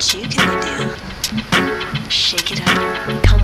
what you gonna do? Shake it up.